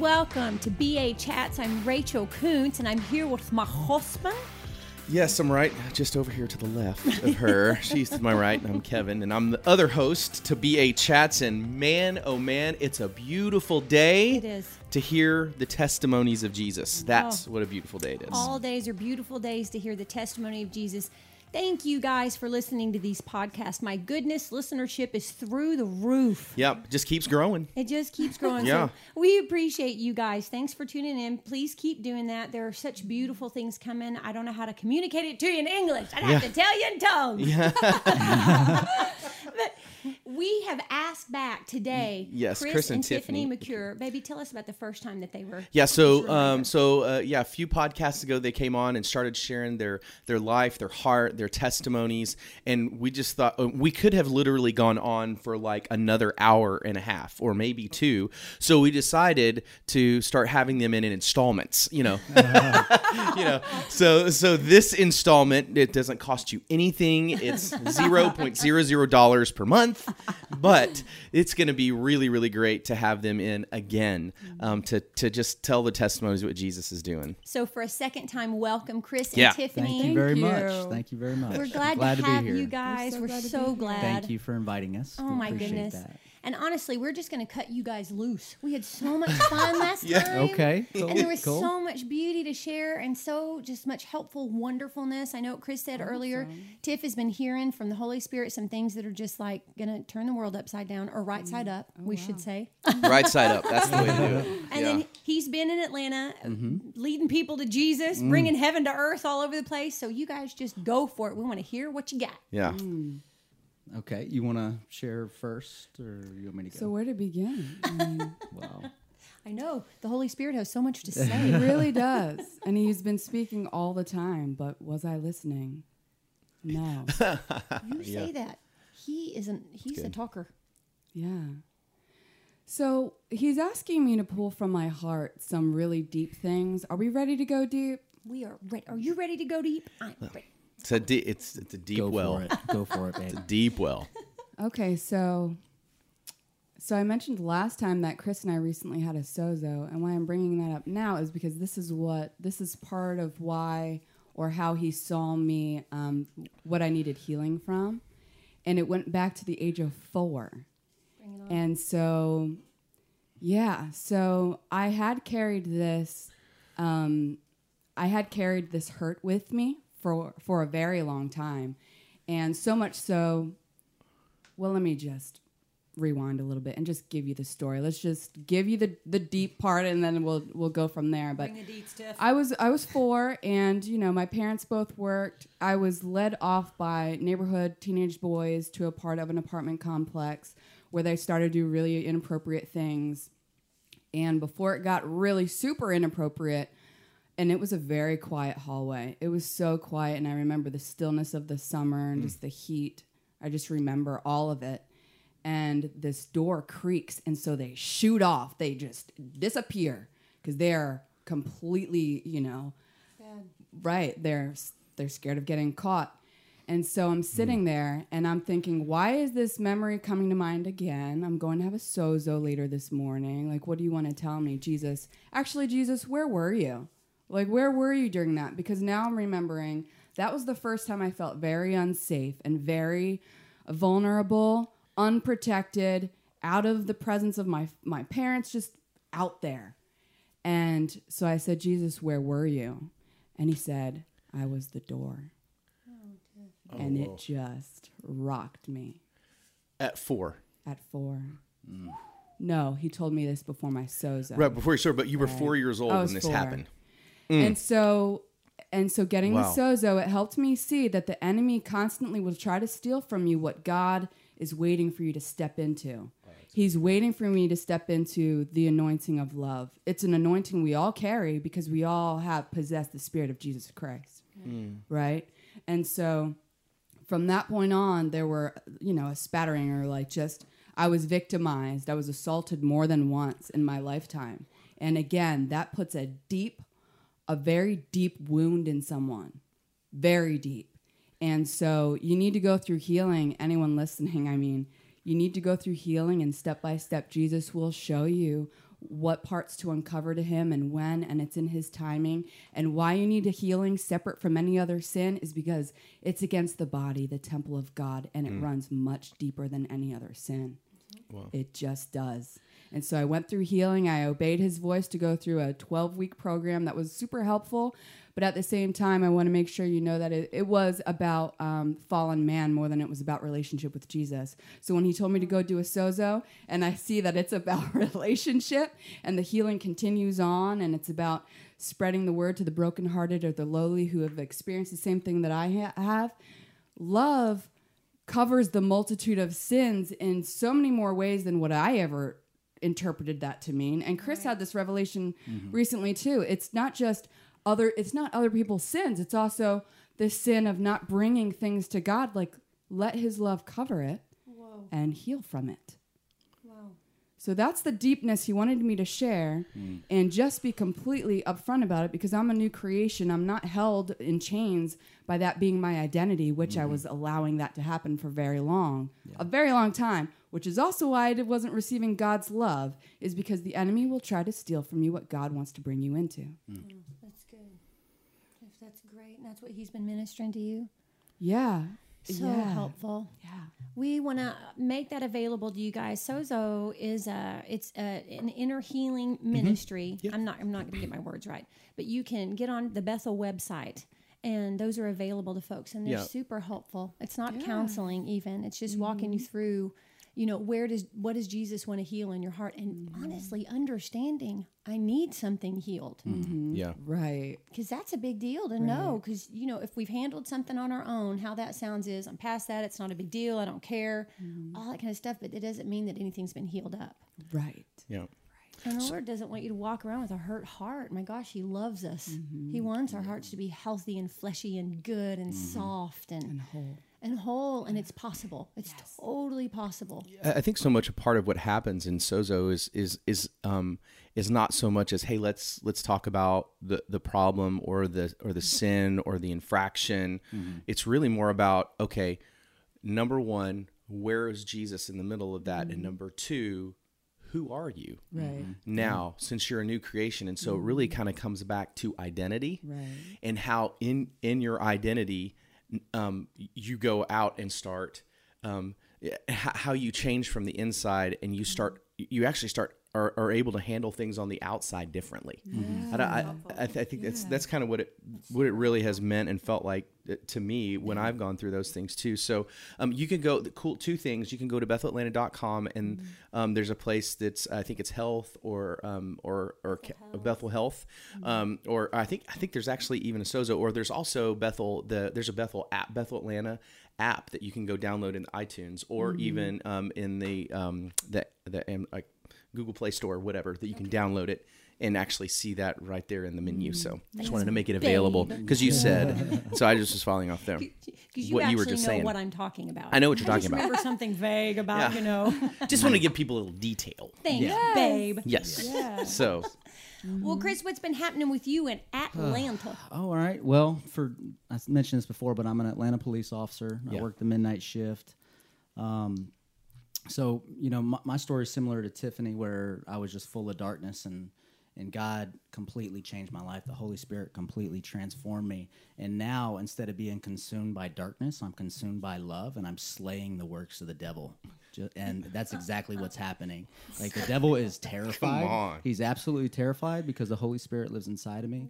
welcome to BA Chats. I'm Rachel Kuntz, and I'm here with my husband. Yes, I'm right. Just over here to the left of her. She's to my right, and I'm Kevin, and I'm the other host to BA Chats. And man, oh man, it's a beautiful day. It is. To hear the testimonies of Jesus. That's oh. what a beautiful day it is. All days are beautiful days to hear the testimony of Jesus. Thank you guys for listening to these podcasts. My goodness, listenership is through the roof. Yep, just keeps growing. It just keeps growing. Yeah. So we appreciate you guys. Thanks for tuning in. Please keep doing that. There are such beautiful things coming. I don't know how to communicate it to you in English. I'd have Yeah. to tell you in tongues. Yeah. We have asked back today. Yes, Chris, Chris and, and Tiffany Tiffany. McCure. Baby, tell us about the first time that they were. Yeah, so um, so uh, yeah, a few podcasts ago they came on and started sharing their their life, their heart, their testimonies, and we just thought uh, we could have literally gone on for like another hour and a half or maybe two. So we decided to start having them in, in installments. You know, you know. So so this installment it doesn't cost you anything. It's zero point zero zero dollars per month, but it's going to be really really great to have them in again um, to to just tell the testimonies of what Jesus is doing. So for a second time, welcome Chris and Tiffany. Thank you very you. much. Thank you very much. We're glad, glad to to, have be here. you guys. so We're glad so glad. Thank you for inviting us. Oh We my appreciate goodness. that. And honestly, we're just going to cut you guys loose. We had so much fun last Yeah. time. Okay. Cool. And there was cool. so much beauty to share and so just much helpful wonderfulness. I know what Chris said earlier. Tiff has been hearing from the Holy Spirit some things that are just like going to turn the world upside down or right side up, we should say. Right side up. That's the way to do it. And yeah. then he's been in Atlanta Mm-hmm. leading people to Jesus, Mm. bringing heaven to earth all over the place. So you guys just go for it. We want to hear what you got. yeah. Okay. You want to share first, or you want me to go? So where to begin? I mean, well, I know the Holy Spirit has so much to it say. really does. And he's been speaking all the time, but was I listening? No. you say that. He isn't, he's a talker. Yeah. So he's asking me to pull from my heart some really deep things. Are we ready to go deep? We are ready. Are you ready to go deep? I'm ready. It's a, de- it's, it's a deep go well. for it. Go for it, babe. It's a deep well. Okay, so so I mentioned last time that Chris and I recently had a sozo, and why I'm bringing that up now is because this is what this is part of why or how he saw me, um, what I needed healing from, and it went back to the age of four, and so yeah, so I had carried this, um, I had carried this hurt with me for for a very long time, and so much so well, let me just rewind a little bit and just give you the story. Let's just give you the, the deep part and then we'll we'll go from there. But I was I was four and you know my parents both worked. I was led off by neighborhood teenage boys to a part of an apartment complex where they started to do really inappropriate things. And before it got really super inappropriate, and it was a very quiet hallway. It was so quiet, and I remember the stillness of the summer and mm. just the heat. I just remember all of it. And this door creaks, and so they shoot off. They just disappear because they're completely, you know, right. They're they're scared of getting caught. And so I'm mm. sitting there and I'm thinking, why is this memory coming to mind again? I'm going to have a sozo later this morning. Like, what do you want to tell me, Jesus? Actually, Jesus, where were you? Like, where were you during that? Because now I'm remembering that was the first time I felt very unsafe and very vulnerable, unprotected, out of the presence of my my parents, just out there. And so I said, Jesus, where were you? And he said, I was the door. Oh, and it just rocked me At four. at four. Mm. No, he told me this before my sozo. Right before you started, but you were four years old when this four. happened. Mm. And so and so getting Wow. the sozo, it helped me see that the enemy constantly will try to steal from you what God is waiting for you to step into. He's waiting for me to step into the anointing of love. It's an anointing we all carry because we all have possessed the spirit of Jesus Christ. Mm. Right? And so from that point on, there were, you know, a spattering or like just, I was victimized. I was assaulted more than once in my lifetime. And again, that puts a deep, a very deep wound in someone, very deep. And so you need to go through healing. Anyone listening, I mean, you need to go through healing and step by step, Jesus will show you what parts to uncover to him and when and it's in his timing. And why you need a healing separate from any other sin is because it's against the body the temple of god and it mm. runs much deeper than any other sin. It just does and so i went through healing. I obeyed his voice to go through a 12 week program that was super helpful. But at the same time i want to make sure you know that it, it was about um, fallen man more than it was about relationship with jesus. So when he told me to go do a sozo and i see that it's about relationship and the healing continues on and it's about spreading the word to the brokenhearted or the lowly who have experienced the same thing that i ha- have love covers the multitude of sins in so many more ways than what I ever interpreted that to mean. And Chris had this revelation mm-hmm. recently too. It's not just other it's not other people's sins. It's also the sin of not bringing things to God like let his love cover it and heal from it. Wow. So that's the deepness he wanted me to share mm. and just be completely upfront about it because I'm a new creation. I'm not held in chains by that being my identity, which I mm-hmm. was allowing that to happen for very long, a very long time, which is also why I wasn't receiving God's love, is because the enemy will try to steal from you what God wants to bring you into. Mm. Oh, that's good. If that's great, and that's what he's been ministering to you. Yeah. So yeah. helpful. Yeah. We want to make that available to you guys. Sozo is a it's a, an inner healing mm-hmm. ministry. I'm not I'm not going to get my words right, but you can get on the Bethel website, and those are available to folks, and they're Yeah. super helpful. It's not counseling even; it's just walking you mm-hmm. through. You know where does what does Jesus want to heal in your heart, and mm-hmm. honestly understanding I need something healed mm-hmm. Yeah. Right. because that's a big deal to know. Because you know, if we've handled something on our own, how that sounds is I'm past that. It's not a big deal. I don't care. Mm-hmm. All that kind of stuff. But it doesn't mean that anything's been healed up. Right. Yeah. And the Lord doesn't want you to walk around with a hurt heart. My gosh, He loves us. He wants our hearts to be healthy and fleshy and good and soft and, And whole. And whole. And it's possible. It's totally possible. I I think so much a part of what happens in Sozo is is is um is not so much as hey let's let's talk about the the problem or the or the sin or the infraction. Mm-hmm. It's really more about okay, number one, where is Jesus in the middle of that, and mm-hmm. number two, who are you Right. Mm-hmm. now since you're a new creation, and so it really kind of comes back to identity Right. and how in in your identity um, you go out and start um, how you change from the inside and you start you actually start are, are able to handle things on the outside differently. I, don't- I, I, th- I think that's that's kind of what it what it really has meant and felt like uh, to me when I've gone through those things too. So um, you can go the cool two things. You can go to BethelAtlanta.com and um, there's a place that's I think it's health or um, or or Ca- Bethel Health um, or I think I think there's actually even a Sozo or there's also Bethel the there's a Bethel app Bethel Atlanta app that you can go download in iTunes or even um, in the um, the the um, like Google Play Store, whatever, that you can download it and actually see that right there in the menu. So I just wanted to make it available because you said. so I just was following off there. Because you What actually you were just know saying. what I'm talking about. I know what you're I talking just about. Remember something vague about Yeah. you know. Just want to give people a little detail. Thanks, babe. Yes. So Well, Chris, what's been happening with you in Atlanta? Oh, all right. Well, for I mentioned this before, but I'm an Atlanta police officer. I work the midnight shift. Um, so you know, my, my story is similar to Tiffany, where I was just full of darkness, and and God completely changed my life. The Holy Spirit completely transformed me, and now instead of being consumed by darkness, I'm consumed by love, and I'm slaying the works of the devil. Ju- And that's exactly what's happening. Like the devil is terrified. on. He's absolutely terrified because the Holy Spirit lives inside of me,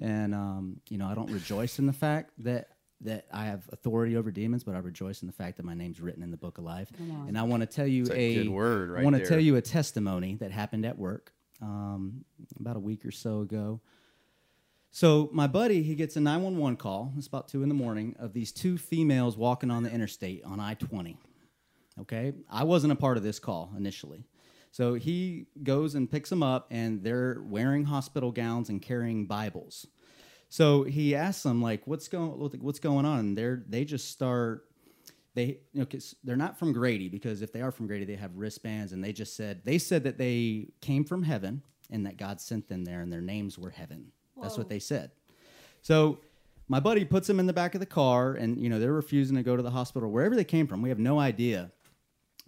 and um, you know I don't rejoice in the fact that that I have authority over demons, but I rejoice in the fact that my name's written in the book of life. And I want to tell you It's a a, good word right I want to tell you a testimony that happened at work um, about a week or so ago. So my buddy, he gets a 911 call. It's about two in the morning of these two females walking on the interstate on I-20. Okay, I wasn't a part of this call initially. So he goes and picks them up, and they're wearing hospital gowns and carrying Bibles. So he asks them like, "What's going What's going on?" And they're they just start. They you know 'cause they're not from Grady because if they are from Grady, they have wristbands, and they just said they said that they came from heaven and that God sent them there, and their names were heaven. That's what they said. So my buddy puts them in the back of the car, and you know they're refusing to go to the hospital wherever they came from. We have no idea.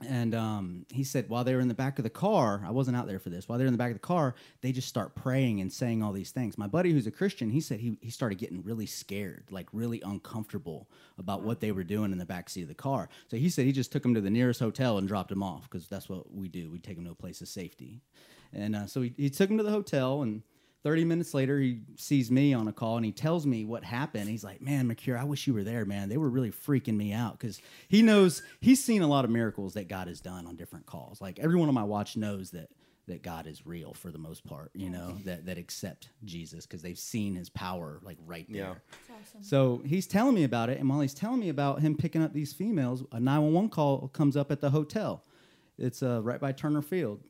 And um, he said while they were in the back of the car, I wasn't out there for this. While they're in the back of the car, they just start praying and saying all these things. My buddy, who's a Christian, he said he he started getting really scared, like really uncomfortable about what they were doing in the back seat of the car. So he said he just took him to the nearest hotel and dropped him off because that's what we do. We take him to a place of safety. And uh, so he, he took him to the hotel and 30 minutes later, he sees me on a call and he tells me what happened. He's like, Man, McCure, I wish you were there, man. They were really freaking me out because he knows he's seen a lot of miracles that God has done on different calls. Like everyone on my watch knows that that God is real for the most part, you know, that, that accept Jesus because they've seen his power like right there. Yeah. So he's telling me about it. And while he's telling me about him picking up these females, a 911 call comes up at the hotel. It's uh, right by Turner Field.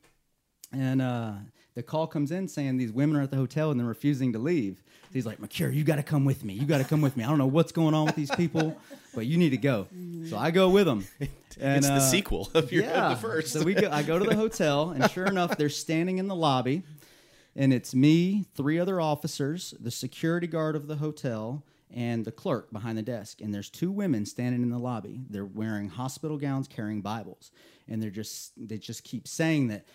And uh, the call comes in saying these women are at the hotel and they're refusing to leave. He's like, McCure, you got to come with me. You got to come with me. I don't know what's going on with these people, but you need to go. So I go with them. And, it's the uh, sequel of your of the first. so we go, I go to the hotel, and sure enough, they're standing in the lobby, and it's me, three other officers, the security guard of the hotel, and the clerk behind the desk. And there's two women standing in the lobby. They're wearing hospital gowns, carrying Bibles, and they're just they just keep saying that.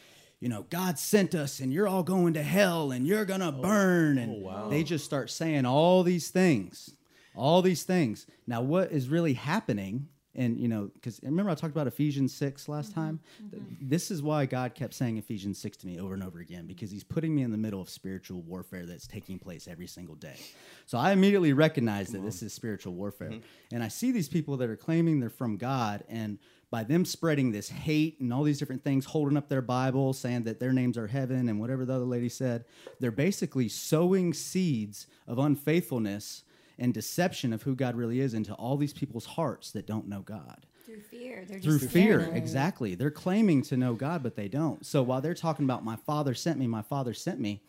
You know, God sent us, and you're all going to hell, and you're gonna oh, burn. And oh, wow. they just start saying all these things, all these things. Now, what is really happening and you know because remember i talked about ephesians 6 last mm-hmm, time mm-hmm. Th- this is why god kept saying ephesians 6 to me over and over again because he's putting me in the middle of spiritual warfare that's taking place every single day so i immediately recognize that this is spiritual warfare mm-hmm. and i see these people that are claiming they're from god and by them spreading this hate and all these different things, holding up their Bible, saying that their names are heaven and whatever the other lady said, they're basically sowing seeds of unfaithfulness and deception of who God really is into all these people's hearts that don't know God. Through fear. They're Through fear, exactly. They're claiming to know God, but they don't. So while they're talking about my father sent me, my father sent me,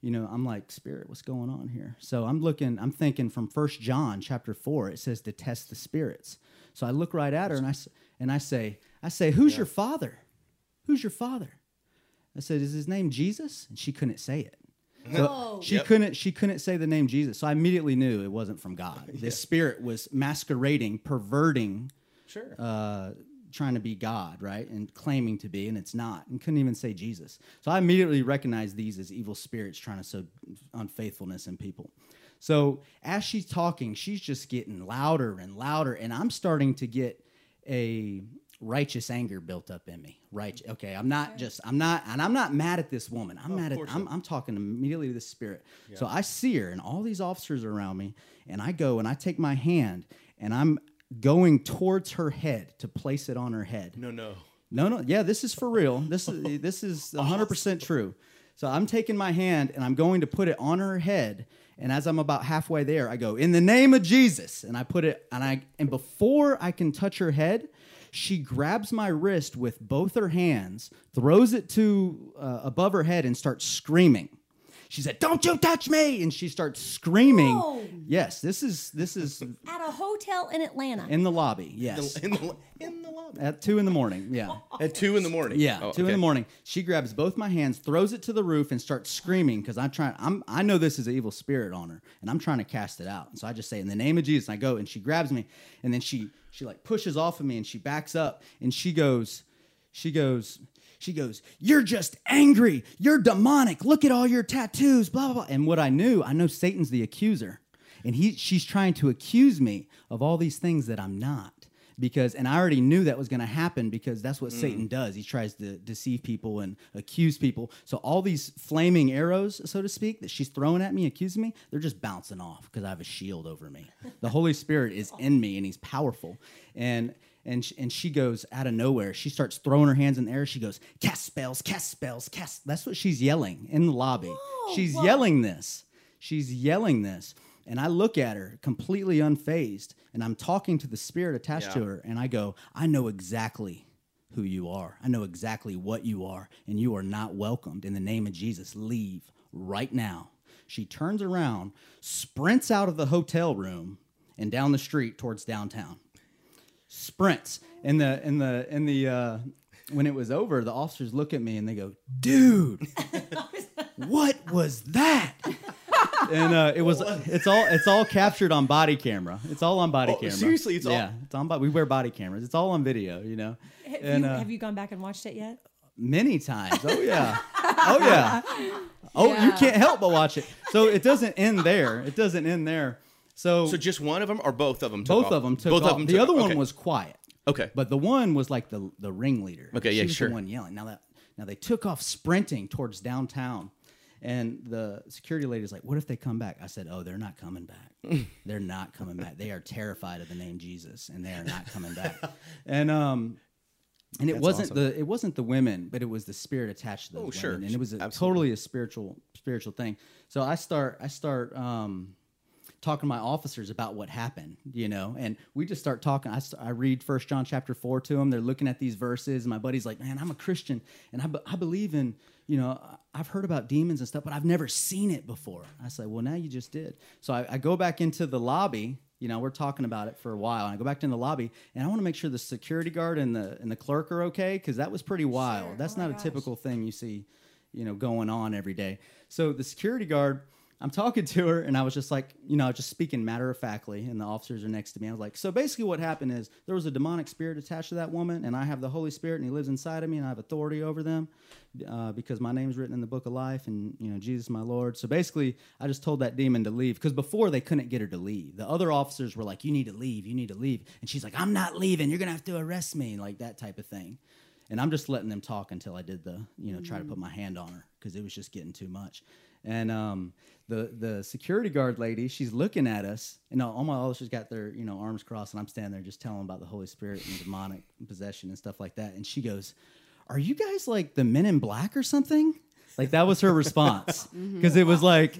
you know, I'm like, Spirit, what's going on here? So I'm looking, I'm thinking from First John chapter four, it says to test the spirits. So I look right at her and I and I say, I say, who's your father? Who's your father? I said, is his name Jesus? And she couldn't say it. So Whoa. she Yep. couldn't she couldn't say the name Jesus. So I immediately knew it wasn't from God. This spirit was masquerading, perverting Sure. uh, trying to be God, right? And claiming to be, and it's not, and couldn't even say Jesus. So I immediately recognized these as evil spirits trying to sow unfaithfulness in people. So as she's talking, she's just getting louder and louder, and I'm starting to get a righteous anger built up in me. Right? Okay, I'm not just I'm not, and I'm not mad at this woman. I'm mad at course I'm, I'm talking immediately to the spirit. So I see her, and all these officers are around me, and I go and I take my hand, and I'm going towards her head to place it on her head. no, no. No, no, yeah, this is for real. This is this is 100% true. So I'm taking my hand and I'm going to put it on her head. And as I'm about halfway there, I go, "In the name of Jesus." And I put it and I and before I can touch her head, she grabs my wrist with both her hands, throws it to uh, above her head and starts screaming. She said, "Don't you touch me!" And she starts screaming. Whoa. Yes, this is this is At a hotel in Atlanta. in the lobby. Yes, In the, in the lobby. at two in the morning. Yeah. At two in the morning. Yeah, Oh, two in the morning. She grabs both my hands, throws it to the roof, and starts screaming because I'm trying. I'm I know this is an evil spirit on her, and I'm trying to cast it out. And so I just say, in the name of Jesus, and I go, and she grabs me, and then she she like pushes off of me, and she backs up, and she goes, she goes. She goes, You're just angry. You're demonic. Look at all your tattoos, blah, blah, blah. And what I knew, I know Satan's the accuser. And he, she's trying to accuse me of all these things that I'm not because and i already knew that was going to happen because that's what mm. satan does he tries to deceive people and accuse people so all these flaming arrows so to speak that she's throwing at me accusing me they're just bouncing off because i have a shield over me the holy spirit is in me and he's powerful and and she, and she goes out of nowhere she starts throwing her hands in the air she goes cast spells cast spells cast that's what she's yelling in the lobby Whoa, she's whoa. yelling this she's yelling this and I look at her completely unfazed, and I'm talking to the spirit attached to her, and I go, I know exactly who you are. I know exactly what you are, and you are not welcomed. In the name of Jesus, leave right now. She turns around, sprints out of the hotel room, and down the street towards downtown. Sprints. In the in the in the uh, when it was over, the officers look at me and they go, "Dude, what was that?" and uh, it was it's all it's all captured on body camera. It's all on body Oh, camera. seriously, it's all- yeah, it's on. bo- We wear body cameras. It's all on video. You know. And, you, uh, have you gone back and watched it yet? many times. Oh yeah. Oh yeah. Oh, you can't help but watch it. So it doesn't end there. It doesn't end there. So, So just one of them or both of them? Took both off? of them took both off. of them. the other off. one Okay. was quiet. okay. But the one was like the the ringleader. Okay, she yeah, was sure. The one yelling. Now that now they took off sprinting towards downtown, and the security lady's like, "What if they come back?" I said, "Oh, they're not coming back. they're not coming back. They are terrified of the name Jesus, and they are not coming back." and um, and it That's wasn't awesome. the it wasn't the women, but it was the spirit attached to those Oh, women, sure. and it was a, totally a spiritual spiritual thing. So I start I start um, talking to my officers about what happened, you know, and we just start talking. I, st- I read First John chapter four to them. They're looking at these verses, and my buddy's like, "Man, I'm a Christian, and I, be- I believe in, you know, I've heard about demons and stuff, but I've never seen it before." I said, "Well, now you just did." So I, I go back into the lobby. You know, we're talking about it for a while, and I go back in the lobby, and I want to make sure the security guard and the and the clerk are okay because that was pretty wild. That's oh not a typical thing you see you know, going on every day. So the security guard, I'm talking to her, and I was just like, you know, just speaking matter of factly, and the officers are next to me. I was like, so basically, what happened is there was a demonic spirit attached to that woman, and I have the Holy Spirit, and He lives inside of me, and I have authority over them uh, because my name's written in the book of life, and you know, Jesus, my Lord. So basically, I just told that demon to leave because before they couldn't get her to leave. The other officers were like, you need to leave, you need to leave, and she's like, I'm not leaving. You're gonna have to arrest me, like that type of thing and I'm just letting them talk until I did the, you know, try to put my hand on her because it was just getting too much. And um, the the security guard lady, she's looking at us, and all my officers got their, you know, arms crossed, and I'm standing there just telling them about the Holy Spirit and demonic possession and stuff like that. And she goes, "Are you guys like the Men in Black or something?" Like that was her response because it was like,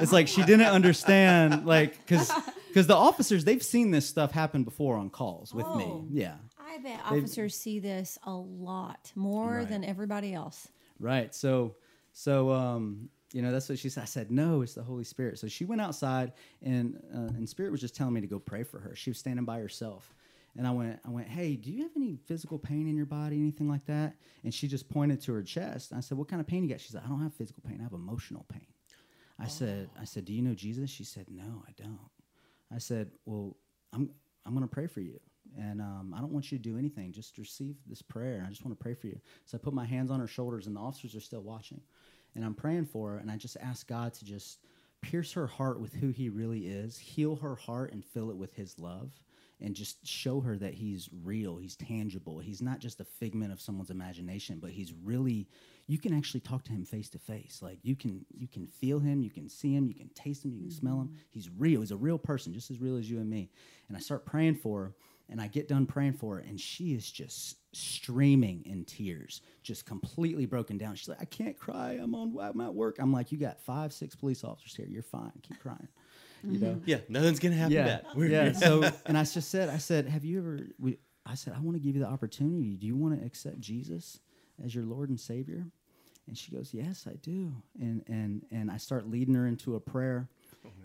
it's like she didn't understand, like, because because the officers they've seen this stuff happen before on calls with me, Oh. yeah. I bet officers see this a lot more Right. than everybody else. Right. So, so um, you know, that's what she said. I said, no, it's the Holy Spirit. So she went outside, and uh, and Spirit was just telling me to go pray for her. She was standing by herself, and I went, I went, hey, do you have any physical pain in your body, anything like that? And she just pointed to her chest. I said, what kind of pain you got? She said, I don't have physical pain. I have emotional pain. I said, I said, do you know Jesus? She said, no, I don't. I said, well, I'm I'm going to pray for you. And um, I don't want you to do anything. Just receive this prayer. I just want to pray for you. So I put my hands on her shoulders, and the officers are still watching. And I'm praying for her, and I just ask God to just pierce her heart with who He really is, heal her heart, and fill it with His love, and just show her that He's real, He's tangible. He's not just a figment of someone's imagination, but He's really. You can actually talk to Him face to face. Like you can, you can feel Him, you can see Him, you can taste Him, you can smell Him. Mm-hmm. He's real. He's a real person, just as real as you and me. And I start praying for her and I get done praying for her, and she is just streaming in tears, just completely broken down. She's like, "I can't cry. I'm on. I'm at work." I'm like, "You got five, six police officers here. You're fine. Keep crying." You mm-hmm. know. Yeah, nothing's gonna happen. Yeah. Bad. We're yeah. So, and I just said, I said, "Have you ever?" We, I said, "I want to give you the opportunity. Do you want to accept Jesus as your Lord and Savior?" And she goes, "Yes, I do." And and and I start leading her into a prayer.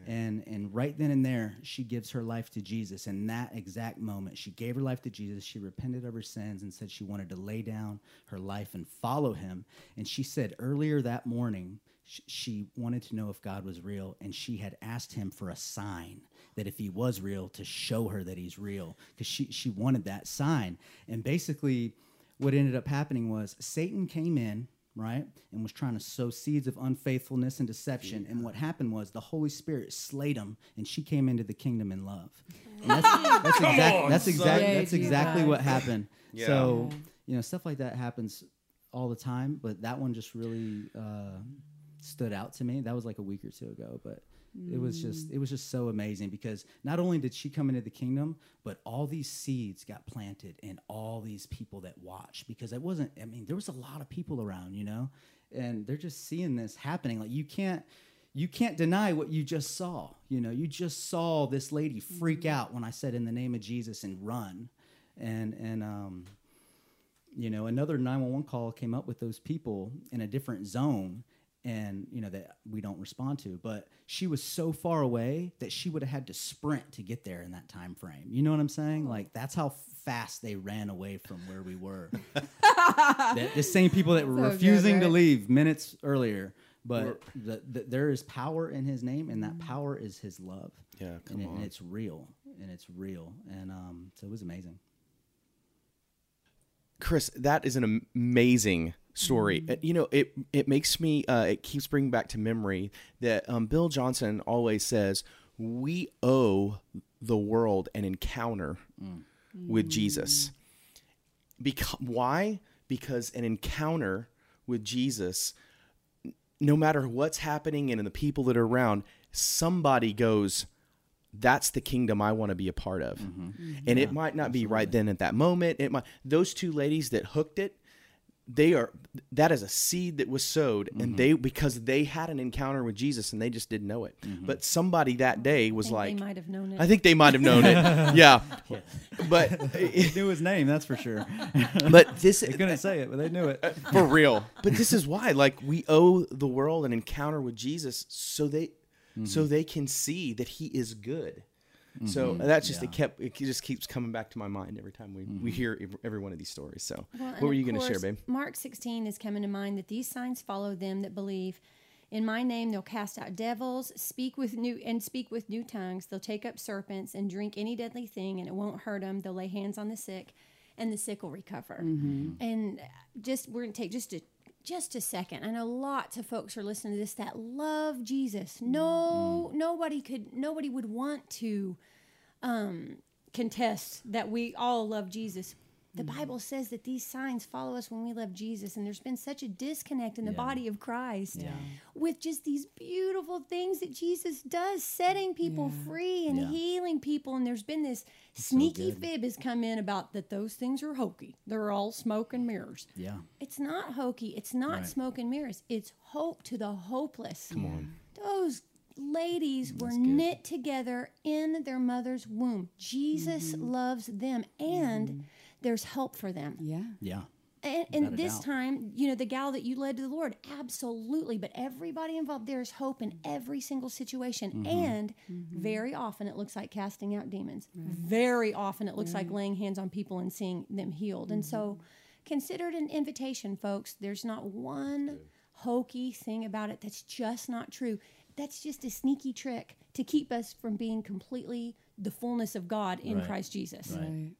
And and right then and there, she gives her life to Jesus. In that exact moment, she gave her life to Jesus. She repented of her sins and said she wanted to lay down her life and follow Him. And she said earlier that morning, she wanted to know if God was real, and she had asked Him for a sign that if He was real, to show her that He's real, because she she wanted that sign. And basically, what ended up happening was Satan came in, right, and was trying to sow seeds of unfaithfulness and deception. And what happened was the Holy Spirit slayed him, and she came into the kingdom in love. And that's that's exact, that's exact, Yay, that's exactly Jesus. what happened. Yeah. So you know, stuff like that happens all the time, but that one just really uh, stood out to me. That was like a week or two ago, but it was just it was just so amazing because not only did she come into the kingdom, but all these seeds got planted in all these people that watched because it wasn't. I mean, there was a lot of people around, you know, and they're just seeing this happening. Like you can't. You can't deny what you just saw. You know, you just saw this lady freak out when I said in the name of Jesus and run. And and um you know, another 911 call came up with those people in a different zone and, you know, that we don't respond to. But she was so far away that she would have had to sprint to get there in that time frame. You know what I'm saying? Like, that's how fast they ran away from where we were. the, the same people that were So good, refusing to leave minutes earlier. But the, the, there is power in his name, and that power is his love. Yeah, come and, it- on. and it's real, and it's real, and um, so it was amazing. Chris, that is an amazing story. Uh, You know, it it makes me uh, it keeps bringing back to memory that um, Bill Johnson always says we owe the world an encounter with Jesus. Because why? Because an encounter with Jesus, no matter what's happening and in the people that are around, somebody goes, that's the kingdom I want to be a part of. Mm-hmm. Mm-hmm. And it might not be right then at that moment. It might those two ladies that hooked it, they are that is a seed that was sowed and mm-hmm. they because they had an encounter with Jesus and they just didn't know it. But somebody that day was think like they might have known it. I think they might have known it. yeah. But They knew his name, that's for sure. but this they couldn't say it, but they knew it. for real. But this is why, like, we owe the world an encounter with Jesus, so they, so mm-hmm. they can see that He is good. So mm-hmm. that's just it. Kept it just keeps coming back to my mind every time we, we mm-hmm. hear every one of these stories. So, Well, what and were you going to share, babe? Mark 16 is coming to mind that these signs follow them that believe. In my name, they'll cast out devils, speak with new and speak with new tongues. They'll take up serpents and drink any deadly thing, and it won't hurt them. They'll lay hands on the sick, and the sick will recover. And just we're gonna take just a just a second. I know lots of folks are listening to this that love Jesus. No, nobody could, nobody would want to um, contest that we all love Jesus. The Bible says that these signs follow us when we love Jesus, and there's been such a disconnect in the Yeah. body of Christ Yeah. with just these beautiful things that Jesus does, setting people free and Yeah. healing people. And there's been this sneaky good. fib has come in about that those things are hokey. They're all smoke and mirrors. Yeah. It's not hokey. It's not Right. smoke and mirrors. It's hope to the hopeless. Come on. Those ladies were knit together in their mother's womb. Jesus Mm-hmm. loves them and there's help for them. Yeah. Yeah. And, and this doubt. time, you know, the gal that you led to the Lord, absolutely. But everybody involved, there's hope in mm-hmm. every single situation. Mm-hmm. And mm-hmm. very often it looks like casting out demons. Very often it looks like laying hands on people and seeing them healed. And so mm-hmm. consider it an invitation, folks. There's not one hokey thing about it that's just not true. That's just a sneaky trick to keep us from being completely the fullness of God in Right. Christ Jesus. Right.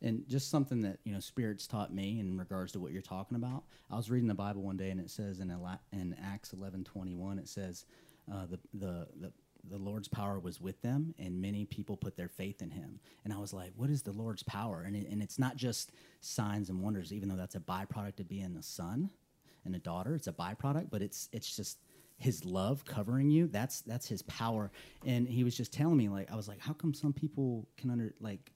And just something that you know, spirits taught me in regards to what you're talking about. I was reading the Bible one day, and it says in in Acts 11:21, it says uh, the, the the the Lord's power was with them, and many people put their faith in Him. And I was like, what is the Lord's power? And it, and it's not just signs and wonders, even though that's a byproduct of being a son and a daughter. It's a byproduct, but it's it's just his love covering you. That's that's his power. And he was just telling me like I was like, how come some people can under like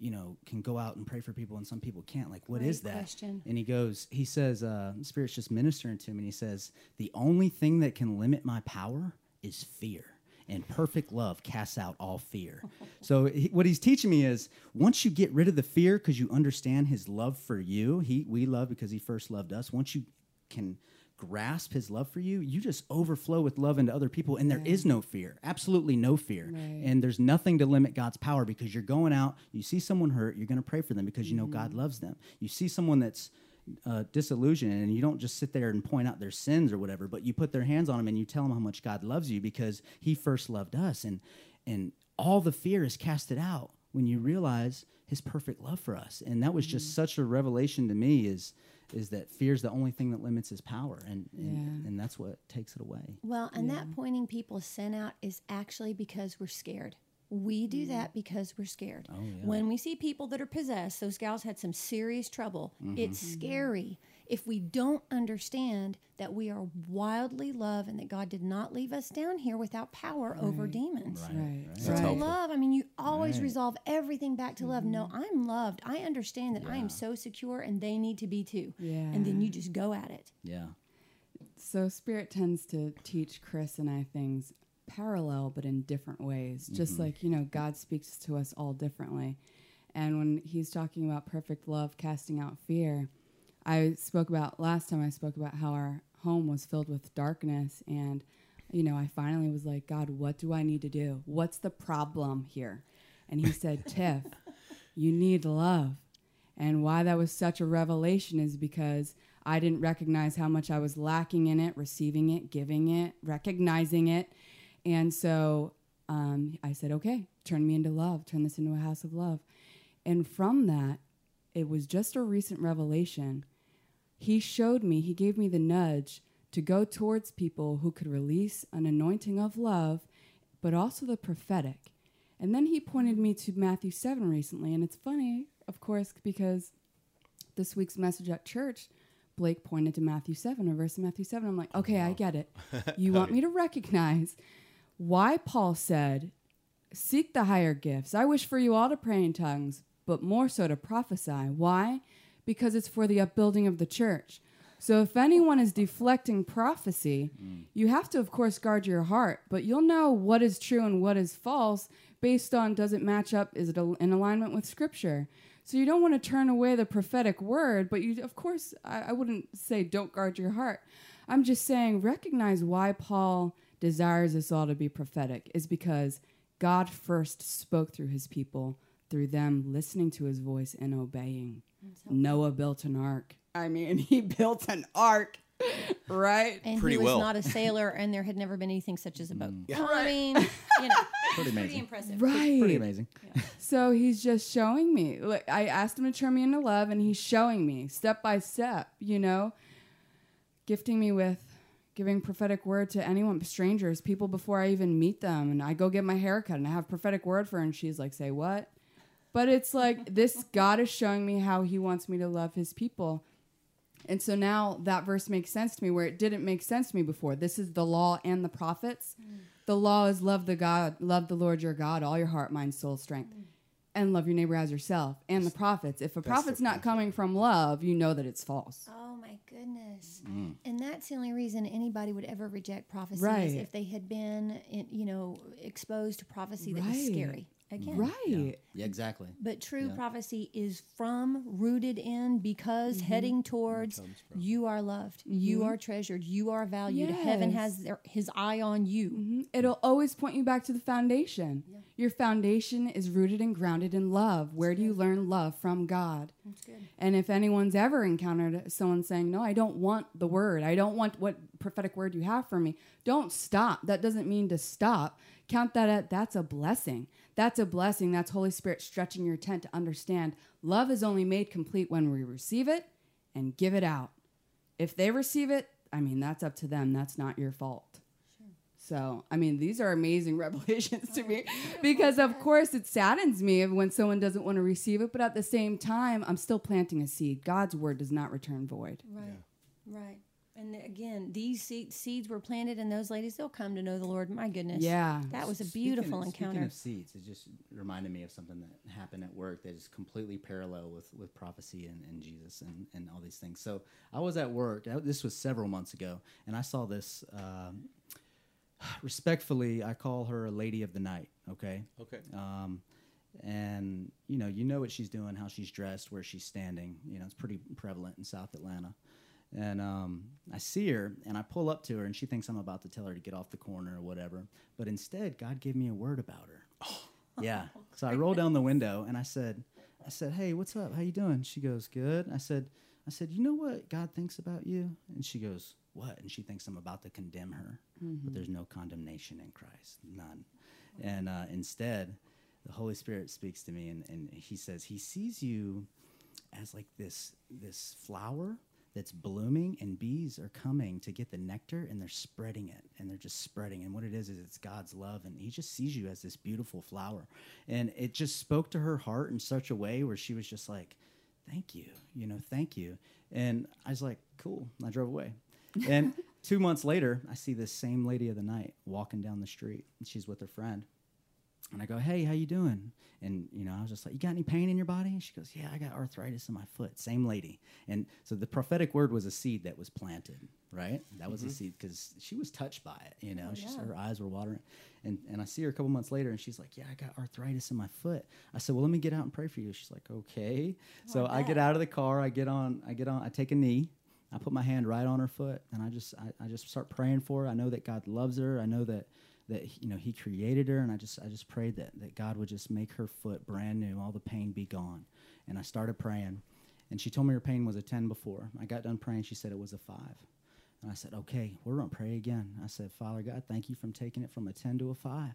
you know, can go out and pray for people and some people can't. Like, what is Great that? question. And he goes, he says, uh, Spirit's just ministering to him, and he says, the only thing that can limit my power is fear. And perfect love casts out all fear. so, he, what he's teaching me is once you get rid of the fear because you understand his love for you, he, we love because he first loved us. Once you can grasp his love for you, you just overflow with love into other people, and there is no fear, absolutely no fear. Right. And there's nothing to limit God's power because you're going out, you see someone hurt, you're going to pray for them because you know God loves them. You see someone that's uh, disillusioned, and you don't just sit there and point out their sins or whatever, but you put their hands on them and you tell them how much God loves you because He first loved us, and and all the fear is casted out when you realize His perfect love for us. And that was just such a revelation to me. Is is that fear is the only thing that limits his power and and, Yeah. and that's what takes it away Well, and that pointing people's sin out is actually because we're scared. We do that because we're scared. Oh, yeah. When we see people that are possessed, those gals had some serious trouble. It's Mm-hmm. scary if we don't understand that we are wildly loved and that God did not leave us down here without power over demons. Right. So That's to helpful. love, I mean, you always Right. resolve everything back to love. No, Mm-hmm. I'm loved. I understand that I am so secure and they need to be too. Yeah. And then you just go at it. yeah So spirit tends to teach Chris and I things parallel but in different ways. Just like, you know, God speaks to us all differently. And when he's talking about perfect love casting out fear, I spoke about last time I spoke about how our home was filled with darkness and you know, I finally was like, God, what do I need to do? What's the problem here? And he said, Tiff, you need love. And why that was such a revelation is because I didn't recognize how much I was lacking in it, receiving it, giving it, recognizing it. And so um, I said, okay, turn me into love, turn this into a house of love. And from that, it was just a recent revelation. He showed me, he gave me the nudge to go towards people who could release an anointing of love, but also the prophetic. And then he pointed me to Matthew 7 recently. And it's funny, of course, because this week's message at church, Blake pointed to Matthew 7, a verse in Matthew 7. I'm like, okay, I get it. You want me to recognize why Paul said, Seek the higher gifts. I wish for you all to pray in tongues, but more so to prophesy. Why? Because it's for the upbuilding of the church. So if anyone is deflecting prophecy, you have to, of course, guard your heart, but you'll know what is true and what is false based on does it match up? Is it al- in alignment with Scripture? So you don't want to turn away the prophetic word, but you, of course, I, I wouldn't say don't guard your heart. I'm just saying recognize why Paul desires us all to be prophetic is because God first spoke through his people, through them listening to his voice and obeying. Noah built an ark. I mean, he built an ark, right? And Pretty he was well. not a sailor, and there had never been anything such as a boat. Mm. I mean, you know, Pretty pretty impressive. Right. Pretty amazing. So he's just showing me. Like I asked him to turn me into love, and he's showing me step by step. You know, gifting me with giving prophetic word to anyone, strangers, people before I even meet them. And I go get my hair cut, and I have prophetic word for her, and she's like, "Say what?" But it's like this God is showing me how He wants me to love His people. And so now that verse makes sense to me where it didn't make sense to me before. This is the law and the prophets. Mm. The law is love the God, love the Lord your God, all your heart, mind, soul, strength, mm. and love your neighbor as yourself. And the prophets. If a prophet's not coming from love, you know that it's false. Oh my goodness! And that's the only reason anybody would ever reject prophecy is Right. if they had been, in, you know, exposed to prophecy that was scary. Again, Right. Yeah, exactly. But true Yeah. prophecy is from, rooted in, because heading towards you are loved, you are treasured, you are valued. Heaven has their, his eye on you. Mhm. It'll always point you back to the foundation. Your foundation is rooted and grounded in love. Where do you learn love from God? That's good. And if anyone's ever encountered someone saying, No, I don't want the word, I don't want what prophetic word you have for me, don't stop. That doesn't mean to stop. Count that at that's a blessing. That's a blessing. That's Holy Spirit stretching your tent to understand love is only made complete when we receive it and give it out. If they receive it, I mean, that's up to them. That's not your fault. Sure. So, I mean, these are amazing revelations to me because, of course, it saddens me when someone doesn't want to receive it, but at the same time, I'm still planting a seed. God's word does not return void. Right. Right. And again, these seed, seeds were planted, and those ladies, they'll come to know the Lord. My goodness. Yeah. That was a Speaking of- beautiful Speaking encounter. of seeds, it just reminded me of something that happened at work that is completely parallel with, with prophecy and, and Jesus and, and all these things. So I was at work. This was several months ago, and I saw this. Um, respectfully, I call her a lady of the night. Okay. Okay. Um, and you know, you know what she's doing, how she's dressed, where she's standing. You know, it's pretty prevalent in South Atlanta. And um, I see her, and I pull up to her, and she thinks I'm about to tell her to get off the corner or whatever. But instead, God gave me a word about her. yeah. So I roll down the window, and I said, I said, "Hey, what's up? How you doing?" She goes, "Good." I said, "I said, you know what God thinks about you?" And she goes, "What?" And she thinks I'm about to condemn her, but there's no condemnation in Christ, none. And uh, instead, the Holy Spirit speaks to me, and, and He says He sees you as like this this flower that's blooming and bees are coming to get the nectar and they're spreading it and they're just spreading. And what it is is it's god's love and he just sees you as this beautiful flower. And it just spoke to her heart in such a way where she was just like thank you you know thank you. And i was like cool. And i drove away. And two months later i see this same lady of the night walking down the street. And she's with her friend and I go, "Hey, how you doing?" And you know, I was just like, "You got any pain in your body?" And she goes, "Yeah, I got arthritis in my foot." Same lady. And so the prophetic word was a seed that was planted, right? That was a mm-hmm. seed because she was touched by it. You know, oh, She's, her eyes were watering. And and I see her a couple months later, and she's like, "Yeah, I got arthritis in my foot." I said, "Well, let me get out and pray for you." She's like, "Okay." Oh, so I get out of the car. I get on. I get on. I take a knee. I put my hand right on her foot, and I just I, I just start praying for her. I know that God loves her. I know that that you know he created her and i just i just prayed that that god would just make her foot brand new all the pain be gone. And i started praying and she told me her pain was a 10 before. I got done praying she said it was a 5 and i said okay we're going to pray again. I said father god thank you from taking it from a 10 to a 5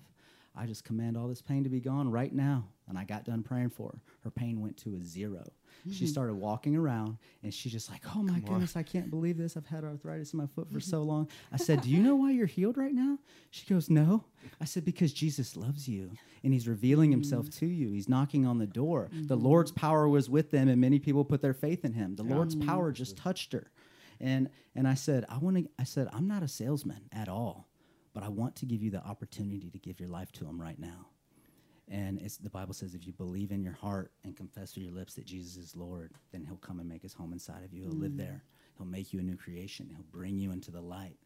I just command all this pain to be gone right now. And I got done praying for her. Her pain went to a 0 She mm-hmm. started walking around and she's just like, Oh my goodness, I can't believe this. I've had arthritis in my foot for so mm-hmm. long. I said, Do you know why you're healed right now? She goes, No. I said, Because Jesus loves you and he's revealing himself mm. to you. He's knocking on the door. The mm-hmm. Lord's power was with them and many people put their faith in him. The Lord's mm. power just touched her. And and I said, I want to I said, I'm not a salesman at all, but I want to give you the opportunity to give your life to him right now. And it's, the Bible says if you believe in your heart and confess with your lips that Jesus is Lord, then He'll come and make His home inside of you. He'll live there. He'll make you a new creation. He'll bring you into the light.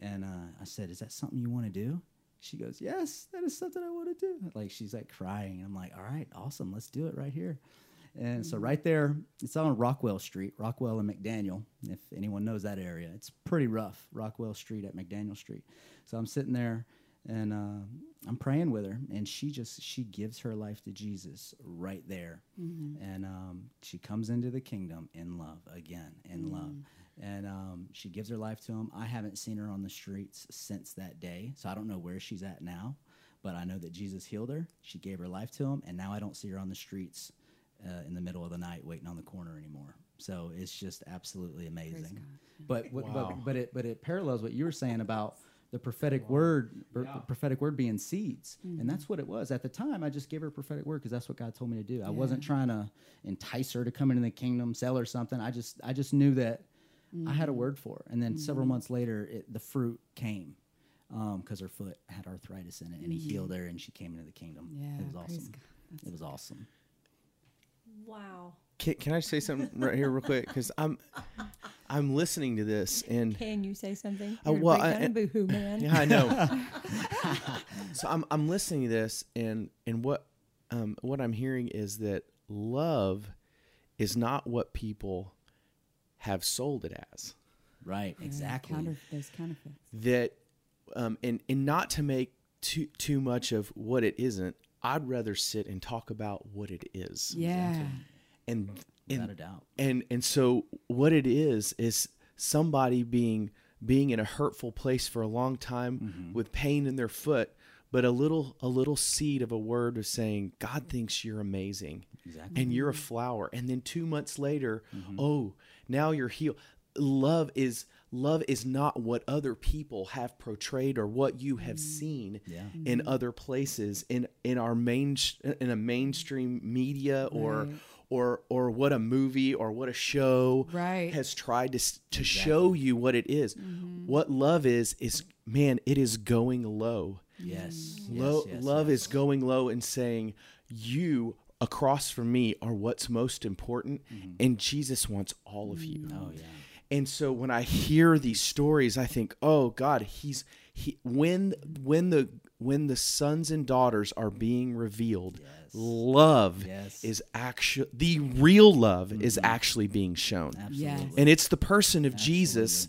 And uh, I said, Is that something you want to do? She goes, Yes, that is something I want to do. Like she's like crying. I'm like, All right, awesome. Let's do it right here. And so right there, it's on Rockwell Street, Rockwell and McDaniel. If anyone knows that area, it's pretty rough. Rockwell Street at McDaniel Street. So I'm sitting there and uh, I'm praying with her, and she just she gives her life to Jesus right there, and um, she comes into the kingdom in love again, in love, and um, she gives her life to him. I haven't seen her on the streets since that day, so I don't know where she's at now, but I know that Jesus healed her. She gave her life to him, and now I don't see her on the streets uh, in the middle of the night waiting on the corner anymore. So it's just absolutely amazing. But what, Wow. but but it but it parallels what you were saying about the prophetic word, or the prophetic word being seeds, and that's what it was at the time. I just gave her a prophetic word because that's what God told me to do. I wasn't trying to entice her to come into the kingdom, sell her something. I just I just knew that I had a word for her, and then several months later, it, the fruit came um, because her foot had arthritis in it, and He healed her, and she came into the kingdom. Yeah, it was awesome. It was awesome. Wow. Can, can I say something right here, real quick? Because I'm, I'm listening to this, and Can you say something? Uh, You're well, break I, and, boohoo man. Yeah, I know. so I'm I'm listening to this, and and what, um, what I'm hearing is that love, is not what people, have sold it as. Right, exactly. Counter, there's counterfeits. that um, and and not to make too too much of what it isn't i'd rather sit and talk about what it is Yeah. and Without and, a doubt. and and so what it is is somebody being being in a hurtful place for a long time Mm-hmm. with pain in their foot but a little a little seed of a word of saying god thinks you're amazing Exactly. and you're a mm-hmm. flower and then 2 months later mm-hmm. oh now you're healed love is love is not what other people have portrayed or what you have mm. seen Yeah. in mm-hmm. other places in in our main in a mainstream media or Right. Or or what a movie or what a show Right. has tried to s- to show you what it is. Mm-hmm. What love is is man, it is going low. Yes. Low, yes, yes, love yes. is going low and saying, You across from me are what's most important, mm-hmm. and Jesus wants all of you. Oh yeah. And so when I hear these stories, I think, oh God, he's he when when the when the sons and daughters are being revealed, love Yes. is actually the real love is mm-hmm. actually being shown. Absolutely. And it's the person of Jesus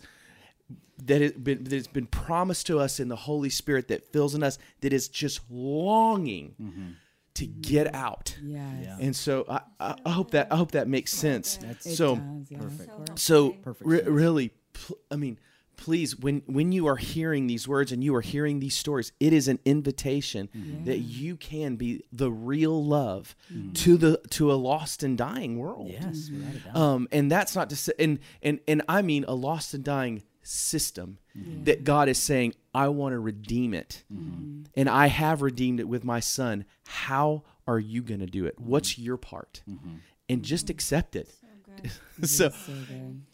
that has been that has been promised to us in the Holy Spirit that fills in us that is just longing mm-hmm. to get out. Yes. Yeah. And so I, I I hope that I hope that makes sense. It so does, yeah. Perfect. so Perfect re- really, pl- I mean, please, when when you are hearing these words and you are hearing these stories, it is an invitation mm-hmm. that you can be the real love mm-hmm. to the to a lost and dying world. Yes, mm-hmm. without a doubt. Um, and that's not to say, and and and I mean a lost and dying system that God is saying, I want to redeem it, and I have redeemed it with my Son. How are you going to do it? What's your part? And just accept it. so, So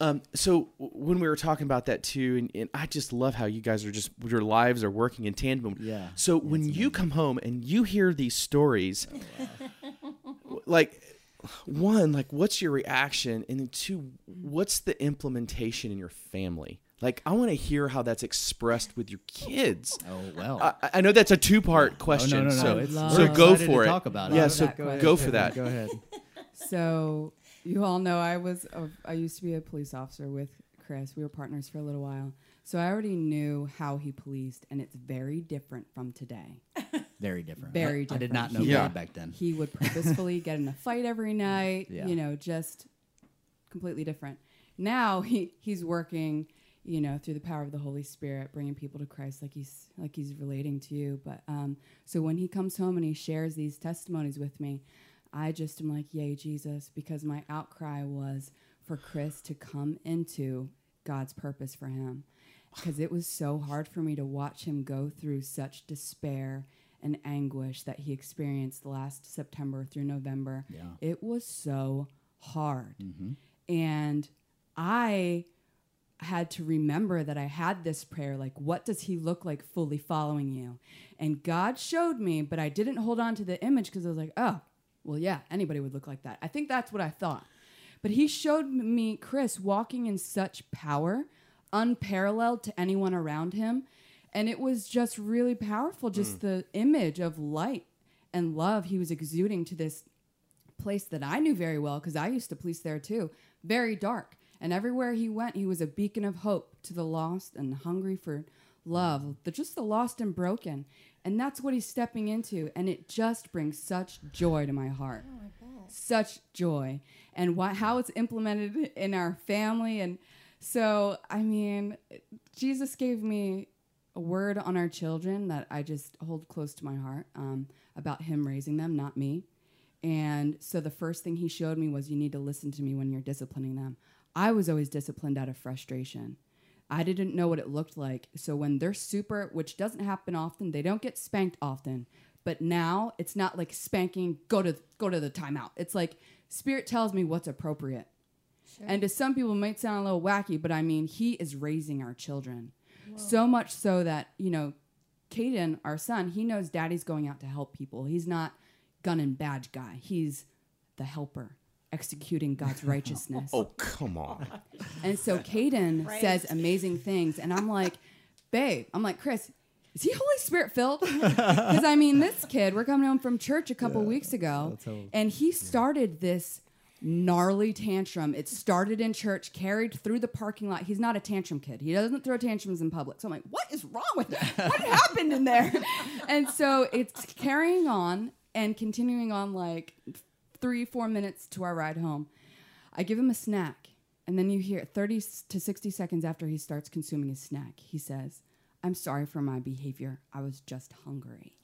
um, so when we were talking about that too, and, and I just love how you guys are just your lives are working in tandem. Yeah. So when you come home and you hear these stories, w- like one, like what's your reaction, and then two, what's the implementation in your family? Like I want to hear how that's expressed with your kids. oh well. I, I know that's a two part Oh, question. no, no, no. So, so go for to it. Talk about it. Yeah, Love so that go for that. Go ahead. So you all know I was a, I used to be a police officer with Chris. We were partners for a little while. So I already knew how he policed, and it's very different from today. Very different. Very I, I did not know different. Yeah. Back then. He would purposefully get in a fight every night. Yeah. You know, just completely different. Now he he's working. you know, through the power of the Holy Spirit, bringing people to Christ, like he's like he's relating to you. But um, so when he comes home and he shares these testimonies with me, I just am like, "Yay, Jesus!" Because my outcry was for Chris to come into God's purpose for him, because it was so hard for me to watch him go through such despair and anguish that he experienced last September through November. Yeah. It was so hard, mm-hmm. and I had to remember that I had this prayer like, what does he look like fully following you? And God showed me, but I didn't hold on to the image because I was like, oh, well, yeah, anybody would look like that. I think that's what I thought. But he showed me Chris walking in such power, unparalleled to anyone around him. And it was just really powerful, just hmm. the image of light and love he was exuding to this place that I knew very well because I used to police there too. Very dark. And everywhere he went, he was a beacon of hope to the lost and hungry for love, the, just the lost and broken. And that's what he's stepping into. And it just brings such joy to my heart. Such joy. And why, how it's implemented in our family. And so, I mean, Jesus gave me a word on our children that I just hold close to my heart um, about him raising them, not me. And so the first thing he showed me was you need to listen to me when you're disciplining them. I was always disciplined out of frustration. I didn't know what it looked like. So when they're super, which doesn't happen often, they don't get spanked often. But now it's not like spanking, go to go to the timeout. It's like spirit tells me what's appropriate. And to some people it might sound a little wacky, but I mean, he is raising our children. So much so that, you know, Caden, our son, he knows daddy's going out to help people. He's not gun and badge guy. He's the helper, executing God's oh, righteousness. Oh, come on. And so Caden says amazing things. And I'm like, babe, I'm like, Chris, is he Holy Spirit filled? Because I mean, this kid, we're coming home from church a couple weeks ago, and he started this gnarly tantrum. It started in church, carried through the parking lot. He's not a tantrum kid. He doesn't throw tantrums in public. So I'm like, what is wrong with him? What happened in there? And so it's carrying on and continuing on like three, four minutes to our ride home. I give him a snack, and then you hear 30 to 60 seconds after he starts consuming his snack, he says, I'm sorry for my behavior. I was just hungry.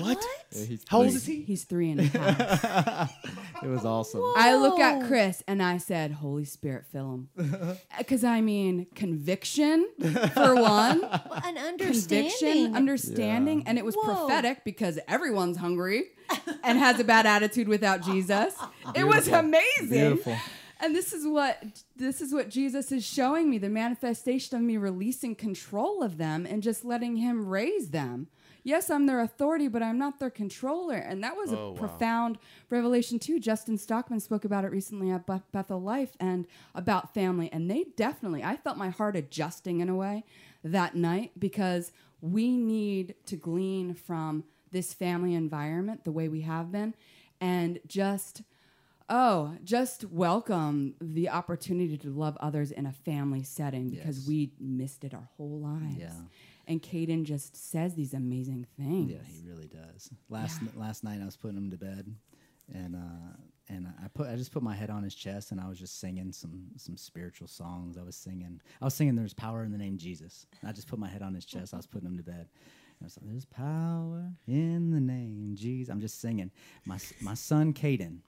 What? he's How old three. is he? He's three and a half. It was awesome. I look at Chris and I said, Holy Spirit, fill him. Because I mean, conviction, for one, Well, an conviction, understanding. understanding. And it was Whoa. prophetic because everyone's hungry and has a bad attitude without Jesus. It was amazing. Beautiful. And this is what this is what Jesus is showing me, the manifestation of me releasing control of them and just letting him raise them. Yes, I'm their authority, but I'm not their controller. And that was Oh, a wow. profound revelation too. Justin Stockman spoke about it recently at Beth- Bethel Life and about family. And they definitely, I felt my heart adjusting in a way that night because we need to glean from this family environment the way we have been and just Oh, just welcome the opportunity to love others in a family setting because Yes. we missed it our whole lives. Yeah. And Caden just says these amazing things. Yeah, he really does. Last last night I was putting him to bed, and uh, and I put I just put my head on his chest and I was just singing some some spiritual songs. I was singing I was singing "There's Power in the Name Jesus." I just put my head on his chest. I was putting him to bed. I was like, "There's power in the name Jesus." I'm just singing. My my son Caden.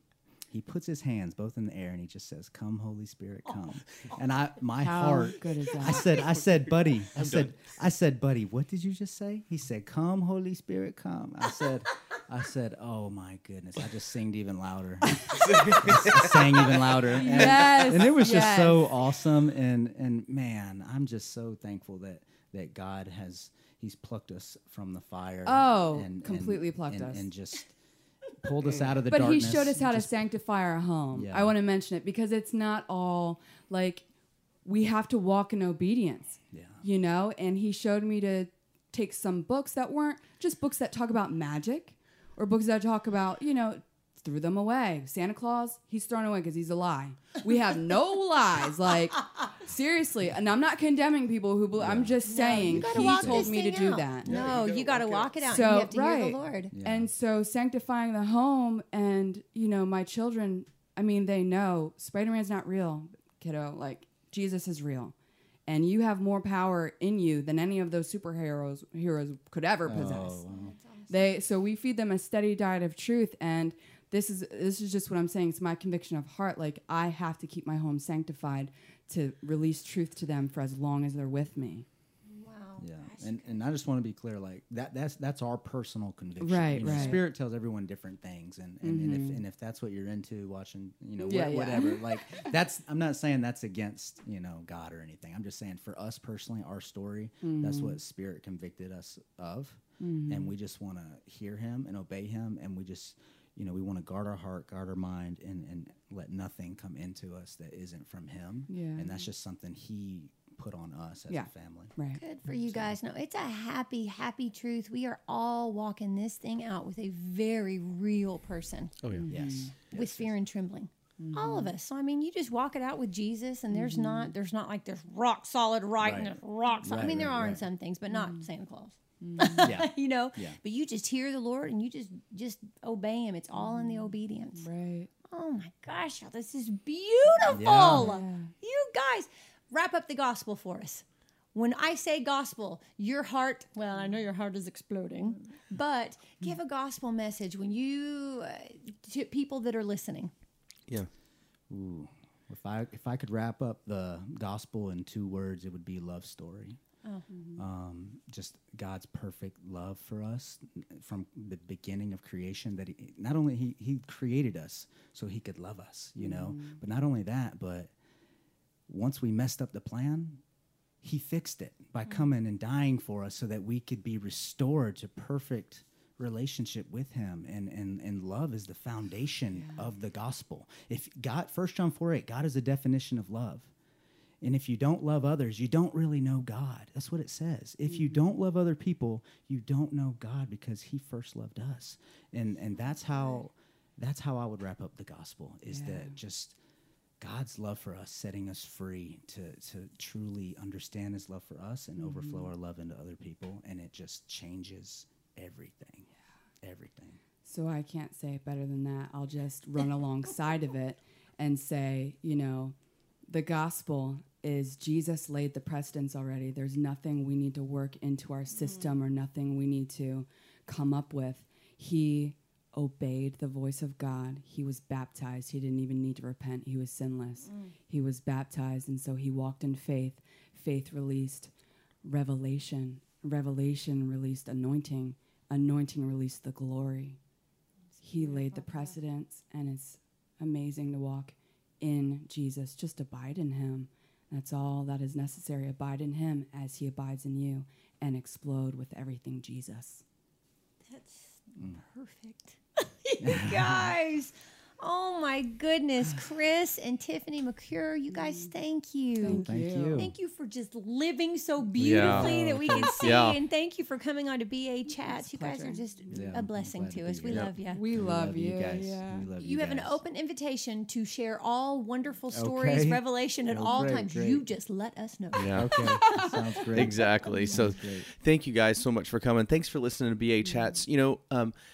He puts his hands both in the air and he just says, "Come, Holy Spirit, oh. come." And I, my How heart, good is that? I said, I said, buddy, I said, I said, buddy, what did you just say? He said, come, Holy Spirit, come. I said, I said, oh my goodness. I just singed even louder. sang even louder. And, Yes, and it was just so awesome. And, and man, I'm just so thankful that, that God has, he's plucked us from the fire. Oh, and, completely plucked and, us. And just pulled us out of the but darkness. he showed us how to sanctify our home. Yeah. I want to mention it because it's not all like we have to walk in obedience. Yeah. You know, and he showed me to take some books that weren't just books that talk about magic or books that talk about, you know, threw them away. Santa Claus, he's thrown away because he's a lie. We have no lies. Like, seriously. And I'm not condemning people who believe, I'm just saying You he told me to thing do out. that. No, you got to walk it out. So, and you have to hear right. the Lord. Yeah. And so sanctifying the home and, you know, my children, I mean, they know Spider Man's not real, kiddo. Like, Jesus is real. and you have more power in you than any of those superheroes heroes could ever oh, possess. Oh, wow. They so we feed them a steady diet of truth and this is this is just what I'm saying. It's my conviction of heart. Like I have to keep my home sanctified to release truth to them for as long as they're with me. Wow. Yeah, and and I just want to be clear, like that that's that's our personal conviction. Right, You know, right. Spirit tells everyone different things, and and, and if and if that's what you're into, watching, you know, Yeah, wha- yeah. whatever. Like that's I'm not saying that's against you know God or anything. I'm just saying for us personally, our story, that's Mm-hmm. what Spirit convicted us of, and we just want to hear Him and obey Him, and we just. You know, we want to guard our heart, guard our mind, and, and let nothing come into us that isn't from Him. Yeah. And that's just something He put on us as Yeah. a family. Right. Good for you guys. No, it's a happy, happy truth. We are all walking this thing out with a very real person Oh yeah. Yes. Mm-hmm. with fear and trembling. Mm-hmm. All of us. So I mean, you just walk it out with Jesus, and there's mm-hmm. not there's not like there's rock solid right, and there's rock solid. I mean, there right, are in some things, but not Santa Claus. Yeah. you know. Yeah. But you just hear the Lord, and you just just obey Him. It's all in the obedience. Right. Oh my gosh, y'all, this is beautiful. Yeah. You guys, wrap up the gospel for us. When I say gospel, your heart, well, I know your heart is exploding, but give a gospel message when you, uh, to people that are listening. Yeah. Ooh, if I if I could wrap up the gospel in two words, it would be love story. Mm-hmm. Um, just God's perfect love for us from the beginning of creation. That he, not only he he created us so he could love us, you know, mm-hmm. but not only that, but once we messed up the plan, he fixed it by mm-hmm. coming and dying for us so that we could be restored to perfect relationship with him. And and and love is the foundation of the gospel. If god first john 4 8 god is a definition of love and if you don't love others you don't really know god. That's what it says. If you mm-hmm. don't love other people you don't know god because he first loved us. And and that's how that's how i would wrap up the gospel is that just God's love for us, setting us free to to truly understand His love for us and overflow mm-hmm. our love into other people, and it just changes everything. Everything. So I can't say it better than that. I'll just run alongside of it and say, you know, the gospel is Jesus laid the precedence already. There's nothing we need to work into our mm-hmm. system or nothing we need to come up with. He obeyed the voice of God. He was baptized. He didn't even need to repent. He was sinless. Mm. He was baptized, and so he walked in faith. Faith released revelation. Revelation released anointing. Anointing released the glory. He laid the precedence, and it's amazing to walk in Jesus. Just abide in Him. That's all that is necessary. Abide in Him as He abides in you, and explode with everything Jesus. That's mm. perfect. you guys. Oh my goodness. Chris and Tiffany McCure, you guys, thank you. Thank Thank you. you. Thank you for just living so beautifully that we can see. Yeah. And thank you for coming on to BA Chats. You guys are just Yeah, a I'm blessing to to us. We here. love you. We, love, you. guys. Yeah. We love you. You have an open invitation to share all wonderful stories, Okay. revelation at Oh, all great, times. great. You just let us know. Yeah. Okay, sounds great. exactly. So, great. thank you guys so much for coming. Thanks for listening to BA Chats. You know, um, th-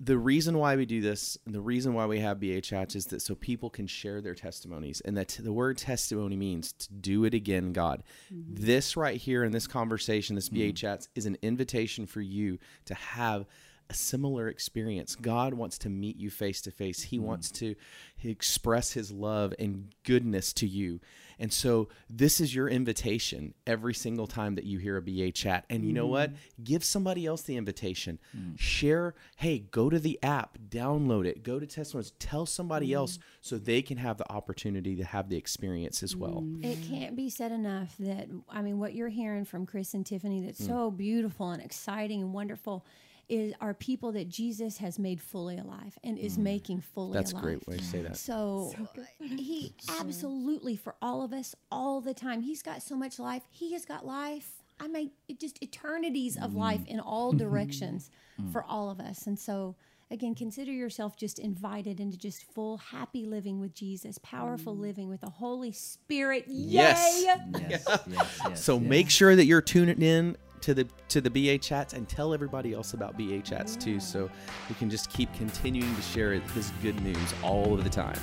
the reason why we do this, the reason why we have BA Chats is that so people can share their testimonies, and that the word testimony means to do it again, God. Mm-hmm. This right here in this conversation, this BA Chats, mm-hmm. is an invitation for you to have a similar experience. God wants to meet you face to face. He mm-hmm. wants to express his love and goodness to you. And so this is your invitation every single time that you hear a BA chat. And you know what? Mm. Give somebody else the invitation. Mm. Share, hey, go to the app, download it, go to testimonies, tell somebody mm. else so they can have the opportunity to have the experience as well. It can't be said enough that I mean what you're hearing from Chris and Tiffany that's so beautiful and exciting and wonderful is are people that Jesus has made fully alive and is mm. making fully That's a alive. great way to say that. So, he absolutely for all of us all the time. He's got so much life. He has got life. I mean, just eternities of mm. life in all directions mm. for all of us. And so, again, consider yourself just invited into just full happy living with Jesus, powerful living with the Holy Spirit. Yes. Yay! Yes, yes, yes, So yes. make sure that you're tuning in to the to the BA chats and tell everybody else about BA chats too so we can just keep continuing to share this good news all of the time.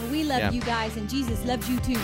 Well, we love Yeah. you guys, and Jesus loves you too.